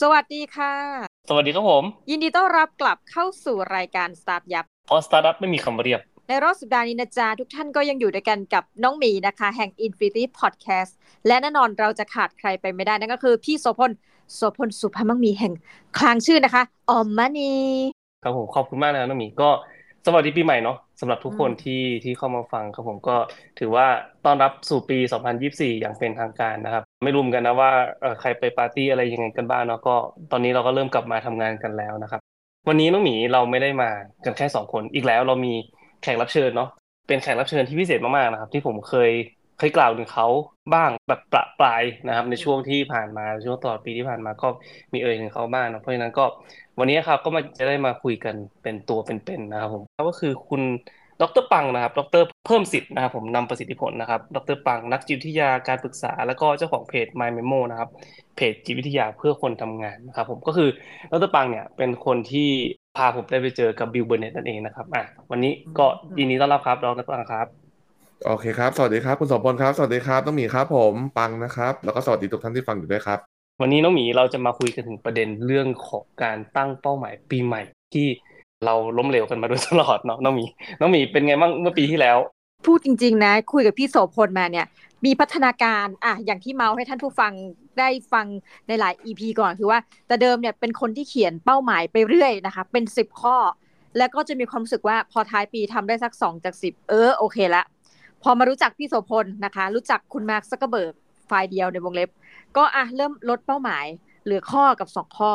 สวัสดีค่ะ สวัสดีครับผม ยินดีต้อนรับกลับเข้าสู่รายการสตาร์ทยับออสตาร์ดัไม่มีคำเรียบ ในรอบสัปดาห์นี้นะจ๊ะทุกท่านก็ยังอยู่ด้วยกันกับน้องหมีนะคะ แห่ง Infinity Podcast และแน่นอนเราจะขาดใครไปไม่ได้ นั่นก็คือพี่โสพลโสพลสุภาพมังมีแห่งคลางชื่อนะคะออมมานีครับผมขอบคุณมากนะครับน้องหมีก็สวัสดีปีใหม่เนาะ สำหรับทุกคนที่ที่เข้ามาฟังครับผมก็ถือว่าต้อนรับสู่ปี 2024 อย่างเป็นทางการนะครับ ไม่รู้เหมือนกันนะว่าเอ่อใครไปปาร์ตี้อะไรยังไงกันบ้างเนาะก็ตอนนี้เราก็เริ่มกลับมาทำงานกันแล้วนะครับ วันนี้น้องหมีเราไม่ได้มากันแค่สองคนอีกแล้วเรามีแขกรับเชิญเนาะเป็นแขกรับเชิญที่พิเศษมากๆนะครับ ที่ผมเคย เคยกล่าวถึงเขาบ้างแบบประปรายนะครับ ในช่วงที่ผ่านมาช่วงตลอดปีที่ผ่านมาก็มีเอ่ยถึงเขาบ้างนะเพราะฉะนั้นก็วันนี้ครับก็มาจะได้มาคุยกันเป็นตัวเป็นๆนะครับผมก็คือคุณดรปังนะครับ ดรเพิ่มสิทธิ์นะครับผมนำประสิทธิผลนะครับ ดรปังนักจิตวิทยาการปรึกษา แล้วก็เจ้าของเพจ My Memo นะครับ เพจจิตวิทยาเพื่อคนทำงานนะครับ ผมก็คือดรปังเนี่ยเป็นคนที่พาผมได้ไปเจอกับบิลเบอร์เน็ตนั่นเองนะครับอะวันนี้ก็ยินดีต้อนรับครับดรปังครับ โอเคครับ สวัสดีครับ คุณสมพลครับ สวัสดีครับต้องหมีครับ ผมปังนะครับ แล้วก็สวัสดีทุกท่านที่ฟังอยู่ด้วยครับ วันนี้น้องหมีเราจะมาคุยกันถึงประเด็นเรื่องของการตั้งเป้าหมายปีใหม่ ที่เราล้มเหลวกันมาโดยตลอดเนาะน้องหมี น้องหมีเป็นไงบ้างเมื่อปีที่แล้ว พูดจริง ๆ นะ คุยกับพี่โสพลมาเนี่ย มีพัฒนาการอะอย่างที่เม้าท์ให้ท่านผู้ฟังได้ฟังในหลาย EP ก่อนคือว่าแต่เดิมเนี่ยเป็นคนที่เขียนเป้าหมายไปเรื่อยนะคะ เป็นสิบข้อ แล้วก็จะมีความรู้สึกว่าพอท้ายปีทำได้สักสองจากสิบเออโอเคละ พอมารู้จักพี่โสพลนะคะ รู้จักคุณมาร์คซักเกอร์เบิร์กฝ่ายเดียวในวงเล็บ ก็อะเริ่มลดเป้าหมายเหลือข้อกับสองข้อ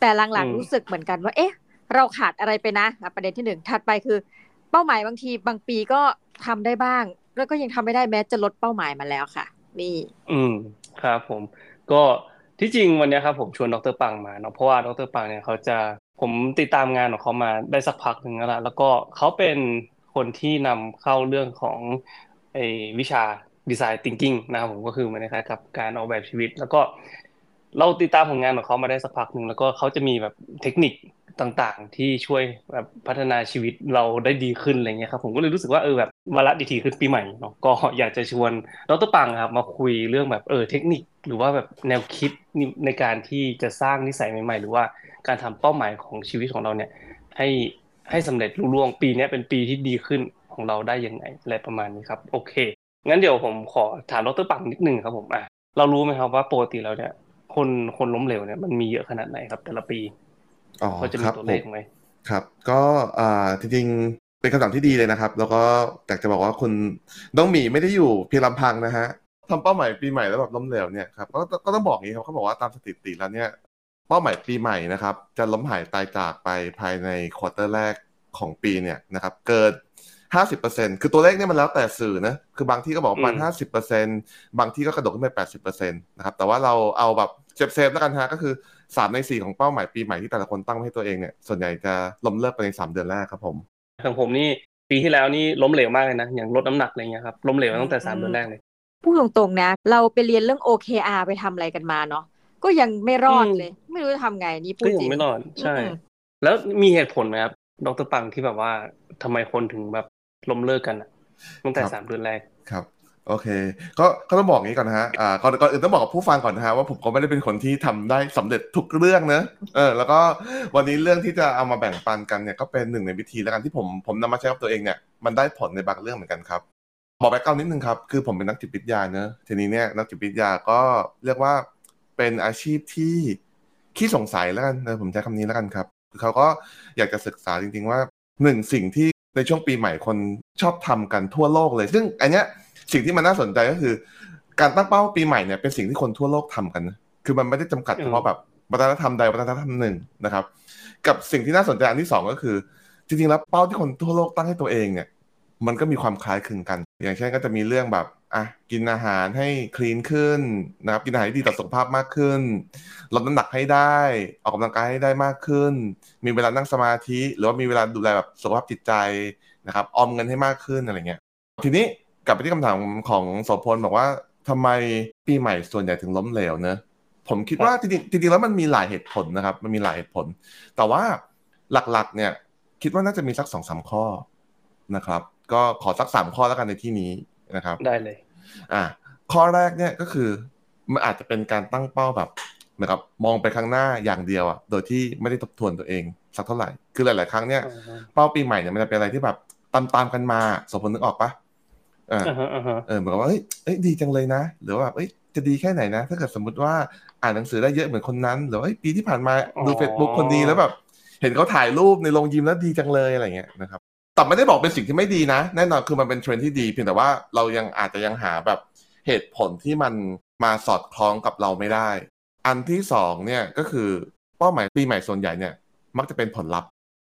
แต่หลังอืมๆรู้สึกเหมือนกันว่า เอ๊ะ เราขาดอะไรไปนะอะประเด็นที่หนึ่งถัดไปคือ เป้าหมายบางทีบางปีก็ทำได้บ้าง แล้วก็ยังทำไม่ได้แม้จะลดเป้าหมายมาแล้วค่ะ นี่ อืมครับผม ก็ที่จริงวันเนี้ยครับผมชวนดรปังมาเนาะเพราะว่าดรปังเนี่ยเขาจะผมติดตามงานของเขามาได้สักพักหนึ่งแล้วล่ะแล้วก็เขาเป็น คนที่นำเข้าเรื่องของไอ้วิชาดีไซน์ทิงกิ้งนะครับผมก็คือมันคล้ายกับการออกแบบชีวิต แล้วก็เราติดตามผลงานของเขามาได้สักพักหนึ่งแล้วก็เขาจะมีแบบเทคนิคต่างๆ ที่ช่วยแบบพัฒนาชีวิตเราได้ดีขึ้นอะไรเงี้ยครับผมก็เลยรู้สึกว่าเออแบบวาระดีทีขึ้นปีใหม่เนาะก็อยากจะชวนดรปังครับมาคุยเรื่องแบบเออเทคนิคหรือว่าแบบแนวคิดในการที่จะสร้างนิสัยใหม่ ๆ หรือว่าการทำเป้าหมายของชีวิตของเราเนี่ยให้ ให้สำเร็จลุล่วงปีเนี้ยเป็นปีที่ดีขึ้นของเราได้ยังไงอะไรประมาณนี้ครับ โอเค งั้นเดี๋ยวผมขอถามดรปังนิดนึงครับผมอะเรารู้ไหมครับว่าปกติแล้วเนี่ย คนคนล้มเหลวเนี่ยมันมีเยอะขนาดไหนครับ แต่ละปีอ๋อพอจะคมีรับตัวผเลขมไหมครับ ก็อ่าจริงๆเป็นคำถามที่ดีเลยนะครับ แล้วก็อยากจะบอกว่าคุณต้องหมีไม่ได้อยู่เพียงลำพังนะฮะทำเป้าหมายปีใหม่แล้วแบบล้มเหลวเนี่ยครับก็ก็ต้องบอกอย่างนี้ครับเขาบอกว่าตามสถิติแล้วเนี่ย เป้าหมายปีใหม่นะครับ จะล้มหายตายจากไปภายในควอเตอร์แรกของปีเนี่ยนะครับ เกิน50%คือตัวเลขเนี่ยมันแล้วแต่สื่อนะ คือบางที่ก็บอกประมาณ50%บางที่ก็กระโดดขึ้นไป80%นะครับ แต่ว่าเราเอาแบบเซฟๆแล้วกันฮะก็คือ3ใน4ของเป้าหมายปีใหม่ที่แต่ละคนตั้งให้ตัวเองเนี่ย ส่วนใหญ่จะล้มเลิกไปใน3เดือนแรกครับผมของผมนี่ปีที่แล้วนี่ล้มเหลวมากเลยนะ อย่างลดน้ำหนักอะไรเงี้ยครับ ล้มเหลวตั้งแต่สามเดือนแรกเลย พูดตรงๆนะ เราไปเรียนเรื่อง OKR ไปทำอะไรกันมาเนาะ ก็ยังไม่รอดเลย ไม่รู้จะทำไงนี่พูก็ดยัจริงงไม่รอดใช่อืมแล้วมีเหตุผลไหมครับดรปังที่แบบว่าทำไมคนถึงแบบล้มเลิกกันอะตั้งแต่ครับสามเดือนแรกครับโอเค ก็ก็ต้องบอกอย่างนี้ก่อนนะฮะ อ่า ก่อนก่อนอื่นต้องบอกกับผู้ฟังก่อนนะฮะว่าผมก็ไม่ได้เป็นคนที่ทำได้สำเร็จทุกเรื่องนะ เออ แล้วก็วันนี้เรื่องที่จะเอามาแบ่งปันกันเนี่ยก็เป็นหนึ่งในวิธีแล้วกันที่ผมผมนำมาใช้กับตัวเองเนี่ยมันได้ผลในบางเรื่องเหมือนกันครับ บอกแบ็กกราวนิดนึงครับ คือผมเป็นนักจิตวิทยาเนอะทีนี้เนี่ยนักจิตวิทยาก็เรียกว่า เป็นอาชีพที่ขี้สงสัยแล้วกันเออผมใช้คำนี้แล้วกันครับคือเขาก็อยากจะศึกษาจริงๆว่าหนึ่งสิ่งที่ในช่วงปีใหม่คนชอบทำกันทั่วโลกเลย ซึ่งอันเนี้ยสิ่งที่มันน่าสนใจก็คือ การตั้งเป้าปีใหม่เนี่ยเป็นสิ่งที่คนทั่วโลกทำกัน คือมันไม่ได้จำกัดเฉพาะแบบวัฒนธรรมใดวัฒนธรรมหนึ่งนะครับ กับสิ่งที่น่าสนใจอันที่สองก็คือ จริงๆแล้วเป้าที่คนทั่วโลกตั้งให้ตัวเองเนี่ย มันก็มีความคล้ายคลึงกัน อย่างเช่นก็จะมีเรื่องแบบ อะกินอาหารให้คลีนขึ้นนะครับกินอาหารที่ดีต่อสุขภาพมากขึ้นลดน้ำหนักให้ได้ ออกกำลังกายให้ได้มากขึ้น มีเวลานั่งสมาธิ หรือว่ามีเวลาดูแลแบบสุขภาพจิตใจนะครับออมเงินให้มากขึ้นอะไรเงี้ยทีนี้กลับไปที่คำถามของโสพลบอกว่าทำไมปีใหม่ส่วนใหญ่ถึงล้มเหลวเนอะผมคิดว่าจริงจริงแล้วมันมีหลายเหตุผลนะครับ มันมีหลายเหตุผล แต่ว่าหลักๆ เนี่ย คิดว่าน่าจะมีสักสองสามข้อนะครับ ก็ขอสักสามข้อแล้วกันในที่นี้ นะครับ ได้เลย อ่า ข้อแรกเนี่ยก็คือมันอาจจะเป็นการตั้งเป้าแบบนะครับมองไปข้างหน้าอย่างเดียวอะโดยที่ไม่ได้ทบทวนตัวเองสักเท่าไหร่คือหลาย ๆ ครั้งเนี่ยเป้าปีใหม่เนี่ยมันจะเป็นอะไรที่แบบตามตามกันมาสมผลนึกออกปะเออเออเหมือนกับว่าเฮ้ยเอ้ยดีจังเลยนะ หรือว่าเอ้ยจะดีแค่ไหนนะ ถ้าเกิดสมมติว่าอ่านหนังสือได้เยอะเหมือนคนนั้น หรือว่าปีที่ผ่านมาดูเฟซบุ๊กคนดีแล้วแบบ เห็นเขาถ่ายรูปในโรงยิมแล้วดีจังเลยอะไรเงี้ยนะครับ แต่ไม่ได้บอกเป็นสิ่งที่ไม่ดีนะ แน่นอนคือมันเป็นเทรนที่ดี เพียงแต่ว่าเรายังอาจจะยังหาแบบเหตุผลที่มันมาสอดคล้องกับเราไม่ได้ อันที่สองเนี่ยก็คือเป้าหมายปีใหม่ส่วนใหญ่เนี่ย มักจะเป็นผลลัพธ์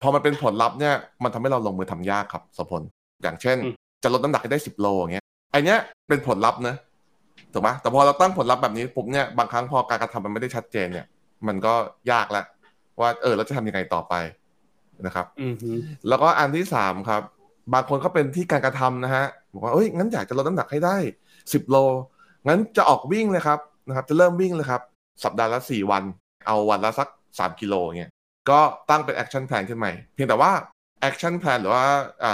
พอมันเป็นผลลัพธ์เนี่ยมันทำให้เราลงมือทำยากครับสพลอย่างเช่น จะลดน้ำหนักให้ได้สิบโลอย่างเงี้ยไอเนี้ยเป็นผลลัพธ์นะถูกไหมแต่พอเราตั้งผลลัพธ์แบบนี้ปุ๊บเนี่ยบางครั้งพอการกระทำมันไม่ได้ชัดเจนเนี่ย มันก็ยากแล้วว่าเออเราจะทำยังไงต่อไป นะครับแล้วก็อันที่สามครับ บางคนก็เป็นที่การกระทำนะฮะบอกว่าเอ้ยงั้นอยากจะลดน้ำหนักให้ได้สิบโล งั้นจะออกวิ่งเลยครับนะครับ จะเริ่มวิ่งเลยครับ สัปดาห์ละสี่วัน เอาวันละสักสามกิโลเงี้ยก็ตั้งเป็น action plan ขึ้นใหม่ เพียงแต่ว่า action plan หรือว่า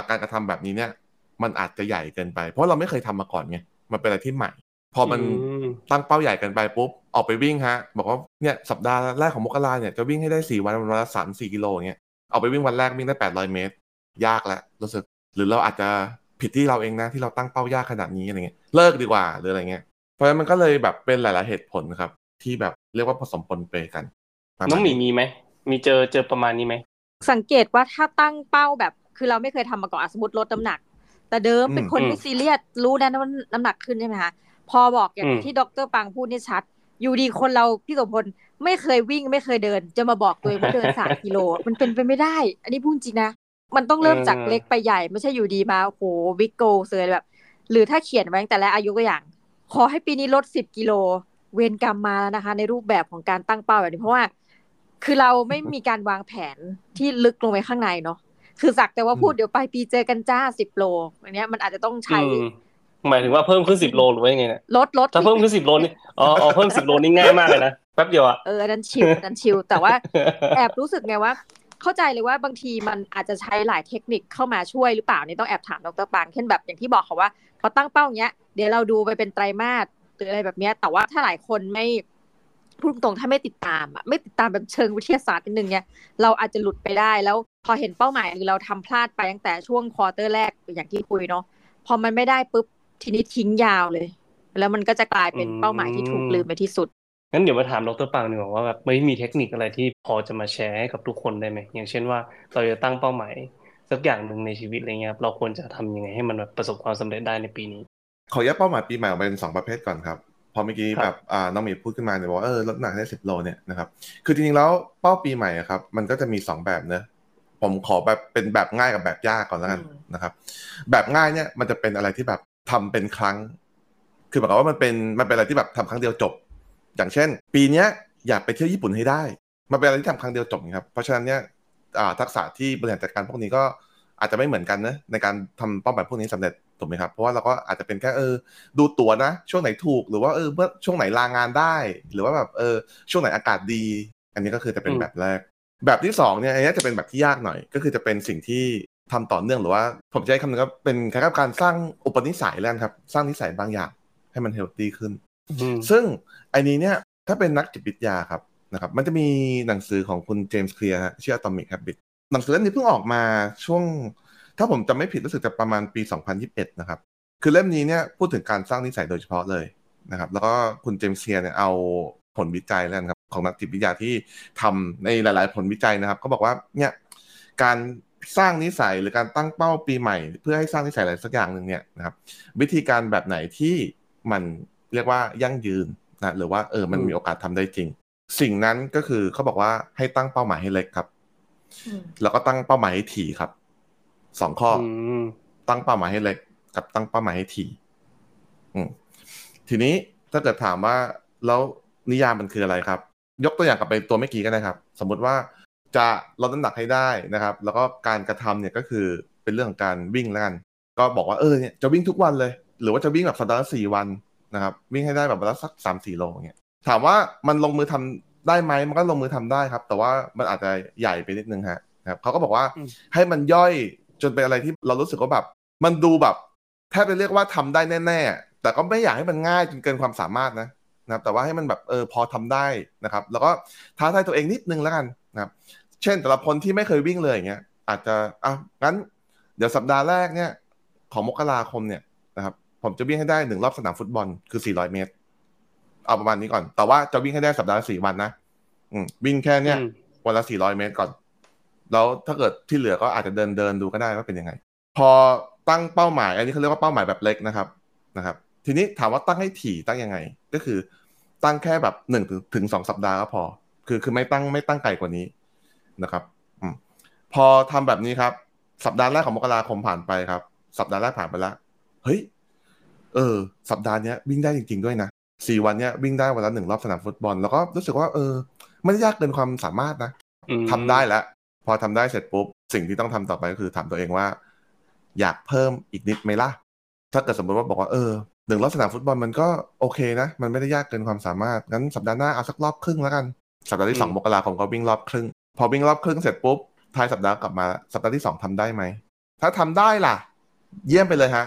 การกระทำแบบนี้เนี่ยมันอาจจะใหญ่เกินไป เพราะเราไม่เคยทำมาก่อนไงมันเป็นอะไรที่ใหม่ พอมันตั้งเป้าใหญ่เกินไปปุ๊บออกไปวิ่งฮะ บอกว่าเนี่ยสัปดาห์แรกของมกราเนี่ยจะวิ่งให้ได้สี่วันวันละสามสี่กิโลเงี้ย เอาไปวิ่งวันแรกวิ่งได้แปดร้อยเมตร ยากแล้วรู้สึก หรือเราอาจจะผิดที่เราเองนะที่เราตั้งเป้ายากขนาดนี้อะไรเงี้ยเลิกดีกว่าหรืออะไรเงี้ยเพราะฉะนั้นมันก็เลยแบบเป็นหลาย ๆเหตุผลครับ ที่แบบเรียกว่าผสมปนเปกันน้องหมีมีไหมมีเจอเจอประมาณนี้ไหมสังเกตว่าถ้าตั้งเป้าแบบ คือเราไม่เคยทำมาก่อนสมมติลดน้ำหนัก แต่เดิมเป็นคนไม่ซีเรียสรู้นะว่าน้ำหนักขึ้นใช่ไหมคะพอบอกอย่างที่ดรปังพูดนี่ชัด อยู่ดีคนเราพี่สมพลไม่เคยวิ่งไม่เคยเดิน จะมาบอกตัวเองว่าเดินสามกิโล มันเป็นไปไม่ได้ อันนี้พูดจริงนะมันต้องเริ่มจากเล็กไปใหญ่ไม่ใช่อยู่ดีมาโอ้โหวิกโกเซยแบบ หรือถ้าเขียนไว้แต่ละอายุก็อย่าง ขอให้ปีนี้ลดสิบกิโล เวรกรรมมาแล้วนะคะ ในรูปแบบของการตั้งเป้าแบบนี้เพราะว่า คือเราไม่มีการวางแผนที่ลึกลงไปข้างในเนาะคือสักแต่ว่าพูดเดี๋ยวไปปีเจอกันจ้าสิบโลอันนี้มันอาจจะต้องใช้ หมายถึงว่าเพิ่มขึ้นสิบโลหรือว่ายังไงเนี่ยลดลดถ้าเพิ่มขึ้นสิบโลนี่อ๋อเพิ่มสิบโลนี่ง่ายมากเลยนะแป๊บเดียวอะเอออันนั้นชิวอันนั้นชิวแต่ว่าแอบรู้สึกไงว่า เข้าใจเลยว่าบางทีมันอาจจะใช้หลายเทคนิคเข้ามาช่วยหรือเปล่านี่ต้องแอบถามดรปางเช่นแบบอย่างที่บอกเขาว่าพอตั้งเป้าอย่างเงี้ยเดี๋ยวเราดูไปเป็นไตรมาสหรืออะไรแบบเนี้ย แต่ว่าถ้าหลายคนไม่พูดตรงถ้าไม่ติดตามอะไม่ติดตามแบบเชิงวิทยาศาสตร์นิดนึงเนี่ยเราอาจจะหลุดไปได้แล้วพอเห็นเป้าหมายหรือเราทำพลาดไปตั้งแต่ช่วงควอเตอร์แรกอย่างที่คุยเนาะพอมันไม่ได้ปุ๊บ ทีนี้ทิ้งยาวเลย แล้วมันก็จะกลายเป็นเป้าหมายที่ถูกลืมไปที่สุดงั้นเดี๋ยวมาถามดรปังหนึ่งว่าแบบไม่มีเทคนิคอะไรที่พอจะมาแชร์ให้กับทุกคนได้ไหมอย่างเช่นว่าเราจะตั้งเป้าหมายสักอย่างหนึ่งในชีวิตอะไรเงี้ยเราควรจะทำยังไงให้มันแบบประสบความสำเร็จได้ในปีนี้ ขอแยกเป้าหมายปีใหม่ออกเป็นสองประเภทก่อนครับพอเมื่อกี้แบบอ่าน้องมีพูดขึ้นมาเนี่ยบอกว่าเออลดหนักได้สิบโลเนี่ยนะครับคือจริงๆแล้วเป้าปีใหม่ครับมันก็จะมีสองแบบเนอะผมขอแบบเป็นแบบง่ายกับแบบยากก่อนแล้วกันนะครับ แบบง่ายเนี่ยมันจะเป็นอะไรที่แบบ ทำเป็นครั้ง คือหมายความว่ามันเป็นมันเป็นอะไรที่แบบทำครั้งเดียวจบ อย่างเช่น ปีเนี้ยอยากไปเที่ยวญี่ปุ่นให้ได้ มันเป็นอะไรที่ทำครั้งเดียวจบครับ เพราะฉะนั้นเนี่ยทักษะที่บริหารจัดการพวกนี้ก็อาจจะไม่เหมือนกันนะในการทำเป้าหมายพวกนี้สำเร็จถูกไหมครับเพราะว่าเราก็อาจจะเป็นแค่เออดูตั๋วนะ ช่วงไหนถูกหรือว่าเออเมื่อช่วงไหนลางานได้ หรือว่าแบบเออช่วงไหนอากาศดี อันนี้ก็คือจะเป็นแบบแรก แบบที่สองเนี่ยอันนี้จะเป็นแบบที่ยากหน่อย ก็คือจะเป็นสิ่งที่ ทำต่อเนื่องหรือว่า ผมใช้คำนึงก็เป็นคล้ายกับการสร้างอุปนิสัยแล้วครับ สร้างนิสัยบางอย่างให้มันเฮลตี้ขึ้น ซึ่งไอ้นี้เนี่ยถ้าเป็นนักจิตวิทยาครับนะครับมันจะมีหนังสือของคุณเจมส์เคลียร์ชื่อ Atomic Habit หนังสือเล่มนี้เพิ่งออกมาช่วง ถ้าผมจำไม่ผิดรู้สึกจะประมาณปี 2021 นะครับ คือเล่มนี้เนี่ยพูดถึงการสร้างนิสัยโดยเฉพาะเลยนะครับแล้วก็คุณเจมส์เซียเนี่ยเอาผลวิจัยแล้วนะครับของนักจิตวิทยาที่ทำในหลาย ๆ ผลวิจัยนะครับเขาบอกว่าเนี่ยการ สร้างนิสัยหรือการตั้งเป้าปีใหม่ เพื่อให้สร้างนิสัยอะไรสักอย่างหนึ่งเนี่ยนะครับ วิธีการแบบไหนที่มันเรียกว่ายั่งยืนนะหรือว่าเออมันมีโอกาสทำได้จริง สิ่งนั้นก็คือเขาบอกว่าให้ตั้งเป้าหมายให้เล็กครับ แล้วก็ตั้งเป้าหมายให้ถี่ครับสองข้อตั้งเป้าหมายให้เล็ก กับตั้งเป้าหมายให้ถี่ทีนี้ถ้าเกิดถามว่าแล้วนิยามมันคืออะไรครับ ยกตัวอย่างกับไปตัวไม่กี่ก็ได้ครับ สมมุติว่า จะลดน้ำหนักให้ได้นะครับ แล้วก็การกระทำเนี่ยก็คือเป็นเรื่องของการวิ่งแล้วกัน ก็บอกว่าเออเนี่ยจะวิ่งทุกวันเลย หรือว่าจะวิ่งแบบสัปดาห์ละสี่วันนะครับ วิ่งให้ได้แบบวันละสักสามสี่โลอย่างเงี้ยถามว่ามันลงมือทำได้ไหมมันก็ลงมือทำได้ครับ แต่ว่ามันอาจจะใหญ่ไปนิดนึงฮะครับเขาก็บอกว่าให้มันย่อยจนเป็นอะไรที่เรารู้สึกว่าแบบ มันดูแบบแทบจะเรียกว่าทำได้แน่ๆ แต่ก็ไม่อยากให้มันง่ายจนเกินความสามารถนะนะครับแต่ว่าให้มันแบบเออพอทำได้นะครับ แล้วก็ท้าทายตัวเองนิดนึงแล้วกัน นะครับเช่นแต่ละคนที่ไม่เคยวิ่งเลยอย่างเงี้ยอาจจะอะงั้น เดี๋ยวสัปดาห์แรกเนี่ยของมกราคมเนี่ยนะครับผมจะวิ่งให้ได้หนึ่งรอบสนามฟุตบอลคือ 400 เมตร เอาประมาณนี้ก่อน แต่ว่าจะวิ่งให้ได้สัปดาห์ละสี่วันนะอืมวิ่งแค่เนี่ยอืมวันละ 400 เมตรก่อน แล้วถ้าเกิดที่เหลือก็อาจจะเดินเดินดูก็ได้ว่าเป็นยังไง พอตั้งเป้าหมาย อันนี้เขาเรียกว่าเป้าหมายแบบเล็กนะครับนะครับ ทีนี้ถามว่าตั้งให้ถี่ตั้งยังไง ก็คือตั้งแค่แบบหนึ่งถึงถึงสองสัปดาห์ก็พอ คือคือไม่ตั้งไม่ตั้งไกลกว่านี้นะครับอืมพอทำแบบนี้ครับ สัปดาห์แรกของมกราคมผ่านไปครับ สัปดาห์แรกผ่านไปแล้วเฮ้ยเออ สัปดาห์เนี้ยวิ่งได้จริง ๆด้วยนะสี่วันเนี้ยวิ่งได้วันละหนึ่งรอบสนามฟุตบอล แล้วก็รู้สึกว่า เออไม่ได้ยากเกินความสามารถนะอืมทำได้แล้วพอทำได้เสร็จปุ๊บ สิ่งที่ต้องทำต่อไปก็คือถามตัวเองว่า อยากเพิ่มอีกนิดไหมล่ะ ถ้าเกิดสมมติว่าบอกว่าเออหนึ่งรอบสนามฟุตบอลมันก็โอเคนะ มันไม่ได้ยากเกินความสามารถงั้นสัปดาห์หน้าเอาสักรอบครึ่งแล้วกัน สัปดาห์ที่สองอืมมกราคมก็วิ่งรอบครึ่ง พอวิ่งรอบครึ่งเสร็จปุ๊บท้ายสัปดาห์กลับมา สัปดาห์ที่สองทำได้ไหม ถ้าทำได้ล่ะ เยี่ยมไปเลยฮะ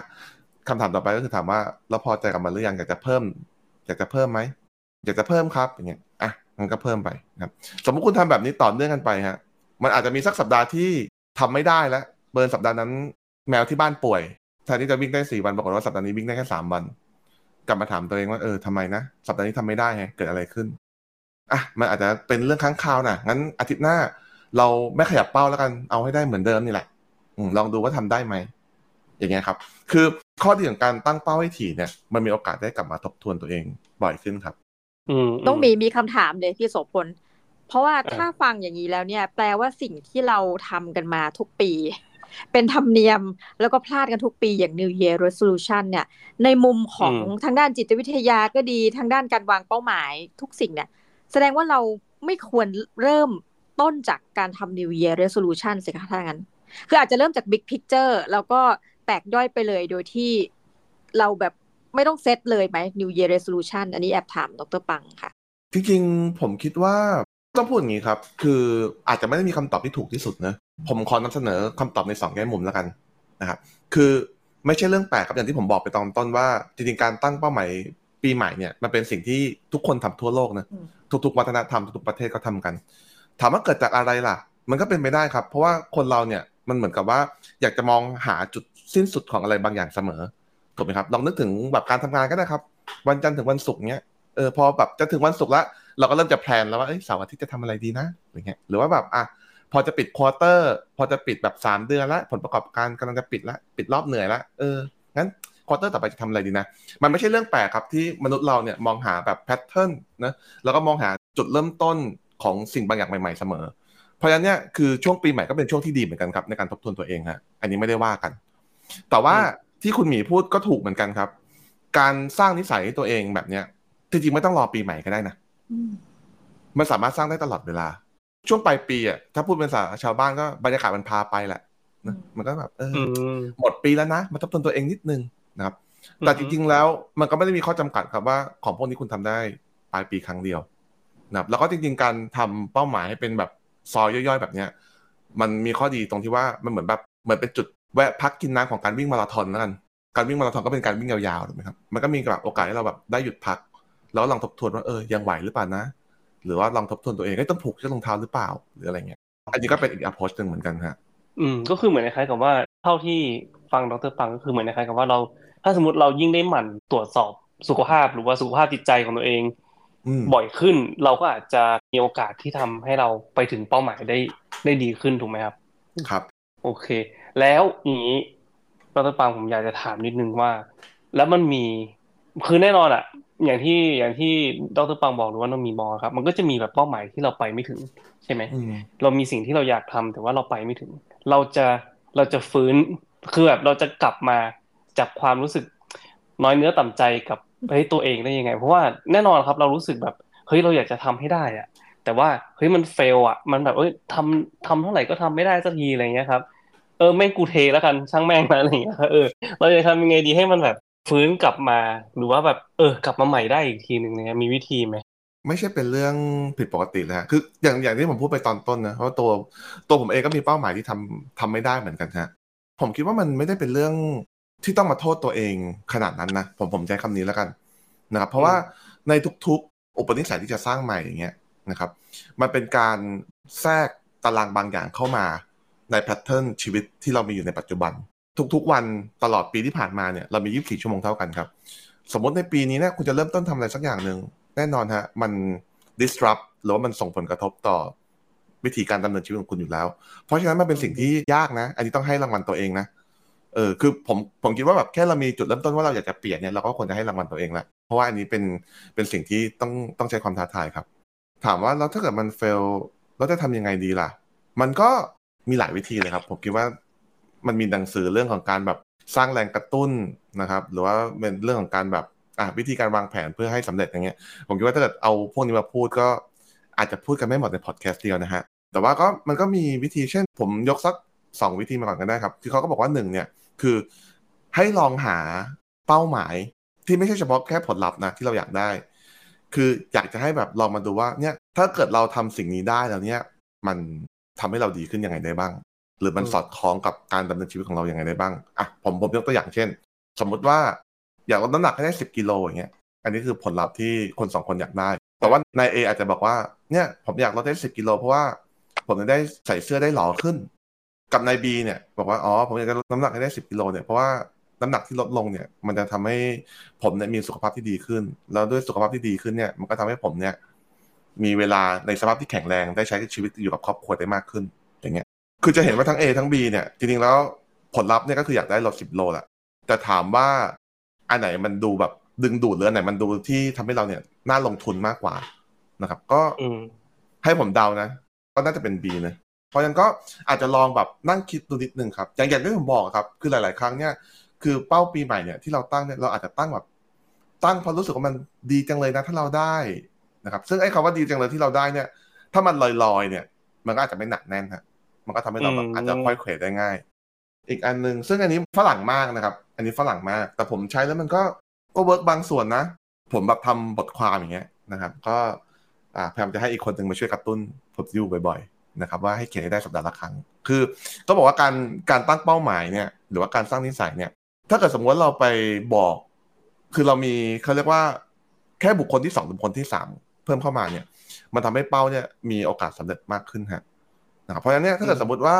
คำถามต่อไปก็คือถามว่าเราพอใจกับมันหรือยังอยากจะเพิ่ม อยากจะเพิ่มไหมอยากจะเพิ่มครับอย่างเงี้ยอะมันก็เพิ่มไปนะครับ สมมติคุณทำแบบนี้ต่อเนื่องกันไปฮะ มันอาจจะมีสักสัปดาห์ที่ทำไม่ได้แล้วเบิร์นสัปดาห์นั้น แมวที่บ้านป่วยแทนที่จะวิ่งได้สี่วันปรากฏว่าสัปดาห์นี้วิ่งได้แค่สามวัน กลับมาถามตัวเองว่าเออทำไมนะสัปดาห์นี้ทำไม่ได้ฮะเกิดอะไรขึ้น อะมันอาจจะเป็นเรื่องค้างคาวนะงั้นอาทิตย์หน้า เราไม่ขยับเป้าแล้วกันเอาให้ได้เหมือนเดิมนี่แหละอืมลองดูว่าทำได้ไหมอย่างเงี้ยครับ คือข้อดีของการตั้งเป้าให้ถี่เนี่ย มันมีโอกาสได้กลับมาทบทวนตัวเองบ่อยขึ้นครับอืมต้องมีมีคำถามเลยพี่โสพลเพราะว่าเออถ้าฟังอย่างนี้แล้วเนี่ย แปลว่าสิ่งที่เราทำกันมาทุกปี เป็นธรรมเนียมแล้วก็พลาดกันทุกปีอย่าง New Year Resolution เนี่ย ในมุมของทางด้านจิตวิทยาก็ดีทางด้านการวางเป้าหมายทุกสิ่งเนี่ย แสดงว่าเราไม่ควรเริ่มต้นจากการทำ New Year Resolution สิคะถ้างั้น คืออาจจะเริ่มจาก Big Picture แล้วก็แตกย่อยไปเลยโดยที่เราแบบไม่ต้องเซตเลยไหม New Year Resolution อันนี้แอบถามดรปังค่ะ จริงๆ ผมคิดว่าต้องพูดอย่างนี้ครับ คืออาจจะไม่ได้มีคำตอบที่ถูกที่สุดนะ ผมขอนำเสนอคำตอบในสองแง่มุมแล้วกันนะครับ คือไม่ใช่เรื่องแปลกครับอย่างที่ผมบอกไปตอนต้นว่า จริงๆ การตั้งเป้าหมายปีใหม่เนี่ยมันเป็นสิ่งที่ทุกคนทำทั่วโลกนะ ทุกๆวัฒนธรรมทุกๆประเทศก็ทำกัน ถามว่าเกิดจากอะไรล่ะ มันก็เป็นไปได้ครับ เพราะว่าคนเราเนี่ยมันเหมือนกับว่าอยากจะมองหาจุดสิ้นสุดของอะไรบางอย่างเสมอถูกไหมครับลองนึกถึงแบบการทำงานก็ได้ครับ วันจันทร์ถึงวันศุกร์เนี้ยเออพอแบบจะถึงวันศุกร์แล้วเราก็เริ่มจะ plan แล้วว่าเอ้ยเสาร์อาทิตย์จะทำอะไรดีนะอย่างเงี้ยหรือว่าแบบอะพอจะปิด quarter พอจะปิดแบบสามเดือนแล้วผลประกอบการกำลังจะปิดแล้วปิดรอบเหนื่อยแล้วเอองั้น quarter ต่อไปจะทำอะไรดีนะ มันไม่ใช่เรื่องแปลกครับที่มนุษย์เราเนี่ยมองหาแบบ pattern นะแล้วก็มองหาจุดเริ่มต้นของสิ่งบางอย่างใหม่ๆเสมอ เพราะฉะนั้นเนี่ยคือช่วงปีใหม่ก็เป็นช่วงที่ดีเหมือนกันครับในการทบทวนตัวเองฮะอันนี้ไม่ได้ว่ากัน แต่ว่าที่คุณหมีพูดก็ถูกเหมือนกันครับ การสร้างนิสัยให้ตัวเองแบบเนี้ยจริงๆไม่ต้องรอปีใหม่ก็ได้นะอืมมันสามารถสร้างได้ตลอดเวลา ช่วงปลายปีอะถ้าพูดเป็นภาษาชาวบ้านก็บรรยากาศมันพาไปแหละนะมันก็แบบเอออือมหมดปีแล้วนะมาทบทวนตัวเองนิดนึง นะครับ แต่จริง ๆ แล้วมันก็ไม่ได้มีข้อจำกัดครับว่าของพวกนี้คุณทำได้ปลายปีครั้งเดียวนะครับ แล้วก็จริง ๆ การทำเป้าหมายให้เป็นแบบซอยย่อย ๆ แบบเนี้ย มันมีข้อดีตรงที่ว่ามันเหมือนแบบเหมือนเป็นจุดแวะพักกินน้ำของการวิ่งมาราธอนแล้วกัน การวิ่งมาราธอนก็เป็นการวิ่งยาวๆถูกไหมครับ มันก็มีแบบโอกาสให้เราแบบได้หยุดพัก แล้วลองทบทวนว่าเออยังไหวหรือเปล่านะ หรือว่าลองทบทวนตัวเองเอ้ยต้องผูกเชือกรองเท้าหรือเปล่าหรืออะไรเงี้ย อันนี้ก็เป็นอีก approach หนึ่งเหมือนกันฮะ อืม ก็คือเหมือนคล้ายๆกับว่าเท่าที่ฟังดรปังก็คือเหมือนคล้ายๆกับว่าเรา ถ้าสมมติเรายิ่งได้หมั่นตรวจสอบสุขภาพหรือว่าสุขภาพจิตใจของตัวเองอืมบ่อยขึ้นเราก็อาจจะมีโอกาสที่ทำให้เราไปถึงเป้าหมายได้ได้ดีขึ้นถูกไหมครับ ครับ โอเค แล้วอย่างนี้ดรปังผมอยากจะถามนิดนึงว่า แล้วมันมีคือแน่นอนอะอย่างที่อย่างที่ดรปังบอกหรือว่าน้องมีมองครับ มันก็จะมีแบบเป้าหมายที่เราไปไม่ถึง ใช่ไหมอืมเรามีสิ่งที่เราอยากทำแต่ว่าเราไปไม่ถึง เราจะเราจะฟื้นคือแบบเราจะกลับมา จากความรู้สึกน้อยเนื้อต่ำใจกับเฮ้ยตัวเองได้ยังไง เพราะว่าแน่นอนครับเรารู้สึกแบบเฮ้ยเราอยากจะทำให้ได้อะแต่ว่าเฮ้ยมันเฟลอะ มันแบบเอ้ยทำทำเท่าไหร่ก็ทำไม่ได้สักทีอะไรเงี้ยครับเออแม่งกูเทแล้วกันช่างแม่งนะอะไรเงี้ยเออเราจะทำยังไงดีให้มันแบบฟื้นกลับมาหรือว่าแบบเออกลับมาใหม่ได้อีกทีหนึ่งเนี่ยมีวิธีไหมไม่ใช่เป็นเรื่องผิดปกติเลยฮะคืออย่างอย่างที่ผมพูดไปตอนต้นนะเพราะว่าตัวตัวผมเองก็มีเป้าหมายที่ทำทำไม่ได้เหมือนกันฮะผมคิดว่ามันไม่ได้เป็นเรื่อง ที่ต้องมาโทษตัวเองขนาดนั้นนะผมผมใช้คำนี้แล้วกันนะครับ เพราะว่าในทุกๆ อุปนิสัยที่จะสร้างใหม่อย่างเงี้ยนะครับ มันเป็นการแทรกตารางบางอย่างเข้ามาในแพทเทิร์นชีวิตที่เรามีอยู่ในปัจจุบัน ทุกๆ วันตลอดปีที่ผ่านมาเนี่ยเรามี 24 ชั่วโมงเท่ากันครับ สมมติในปีนี้เนี่ยคุณจะเริ่มต้นทำอะไรสักอย่างหนึ่งแน่นอนฮะมัน disrupt หรือว่ามันส่งผลกระทบต่อวิธีการดำเนินชีวิตของคุณอยู่แล้ว เพราะฉะนั้นมันเป็นสิ่งที่ยากนะ อันนี้ต้องให้รางวัลตัวเองนะ เออคือผมผมคิดว่าแบบแค่เรามีจุดเริ่มต้นว่าเราอยากจะเปลี่ยนเนี่ยเราก็ควรจะให้รางวัลตัวเองละเพราะว่าอันนี้เป็นเป็นสิ่งที่ต้องต้องใช้ความท้าทายครับ ถามว่าแล้วถ้าเกิดมันเฟลเราจะทำยังไงดีล่ะ มันก็มีหลายวิธีเลยครับ ผมคิดว่ามันมีหนังสือเรื่องของการแบบสร้างแรงกระตุ้นนะครับ หรือว่าเป็นเรื่องของการแบบอะวิธีการวางแผนเพื่อให้สำเร็จอย่างเงี้ย ผมคิดว่าถ้าเกิดเอาพวกนี้มาพูดก็อาจจะพูดกันไม่หมดในพอดแคสต์เดียวนะฮะแต่ว่าก็มันก็มีวิธีเช่น ผมยกสักสองวิธีมาก่อนกันได้ครับที่เขาก็บอกว่าหนึ่งเนี่ย คือให้ลองหาเป้าหมายที่ไม่ใช่เฉพาะแค่ผลลัพธ์นะที่เราอยากได้ คืออยากจะให้แบบลองมาดูว่าเนี่ยถ้าเกิดเราทำสิ่งนี้ได้แล้วเนี่ยมันทำให้เราดีขึ้นยังไงได้บ้าง หรือมันสอดคล้องกับการดำเนินชีวิตของเราอย่างไงได้บ้างอะผมผมยกตัวอย่างเช่น สมมุติว่าอยากลดน้ำหนักให้ได้สิบกิโลอย่างเงี้ยอันนี้คือผลลัพธ์ที่คนสองคนอยากได้ แต่ว่านายเออาจจะบอกว่าเนี่ยผมอยากลดได้สิบกิโลเพราะว่าผมจะได้ใส่เสื้อได้หล่อขึ้น กับนายบีเนี่ยบอกว่าอ๋อผมอยากจะลดน้ำหนักให้ได้สิบกิโลเนี่ยเพราะว่าน้ำหนักที่ลดลงเนี่ย มันจะทำให้ผมเนี่ยมีสุขภาพที่ดีขึ้น แล้วด้วยสุขภาพที่ดีขึ้นเนี่ย มันก็ทำให้ผมเนี่ย มีเวลาในสภาพที่แข็งแรงได้ใช้ชีวิตอยู่กับครอบครัวได้มากขึ้น อย่างเงี้ย คือจะเห็นว่าทั้ง A ทั้ง B เนี่ยจริงๆแล้วผลลัพธ์เนี่ยก็คืออยากได้ลดสิบโลแหละแต่ถามว่าอันไหนมันดูแบบดึงดูดหรืออันไหนมันดูที่ทำให้เราเนี่ยน่าลงทุนมากกว่านะครับ ก็ให้ผมเดานะ ก็น่าจะเป็น B นะ เพราะฉะนั้นก็อาจจะลองแบบนั่งคิดดูนิดนึงครับ อย่างอย่างที่ผมบอกครับ คือหลาย ๆ ครั้งเนี่ย คือเป้าปีใหม่เนี่ยที่เราตั้งเนี่ยเราอาจจะตั้งแบบตั้งเพราะรู้สึกว่ามันดีจังเลยนะถ้าเราได้นะครับ ซึ่งไอ้คาว่าดีจังเลยที่เราได้เนี่ย ถ้ามันลอยๆเนี่ย มันก็อาจจะไม่หนักแน่นฮะมันก็ทำให้เราแบบอาจจะค่อยเขวได้ง่าย อีกอันหนึ่งซึ่งอันนี้ฝรั่งมากนะครับ อันนี้ฝรั่งมาก แต่ผมใช้แล้วมันก็ก็เวิร์กบางส่วนนะ ผมแบบทำบทความอย่างเงี้ยนะครับ ก็พยายามจะให้อีกคนหนึ่งมาช่วยกระตุ้นผมอยู่บ่อยๆ นะครับว่าให้เขียนได้สัปดาห์ละครั้ง คือต้องบอกว่าการการตั้งเป้าหมายเนี่ยหรือว่าการสร้างนิสัยเนี่ย ถ้าเกิดสมมติเราไปบอก คือเรามีเขาเรียกว่าแค่บุคคลที่สองบุคคลที่สามเพิ่มเข้ามาเนี่ย มันทำให้เป้าเนี่ยมีโอกาสสาเร็จมากขึ้นฮะนะเพราะฉะนั้นเนี่ยถ้าเกิดสมมติว่า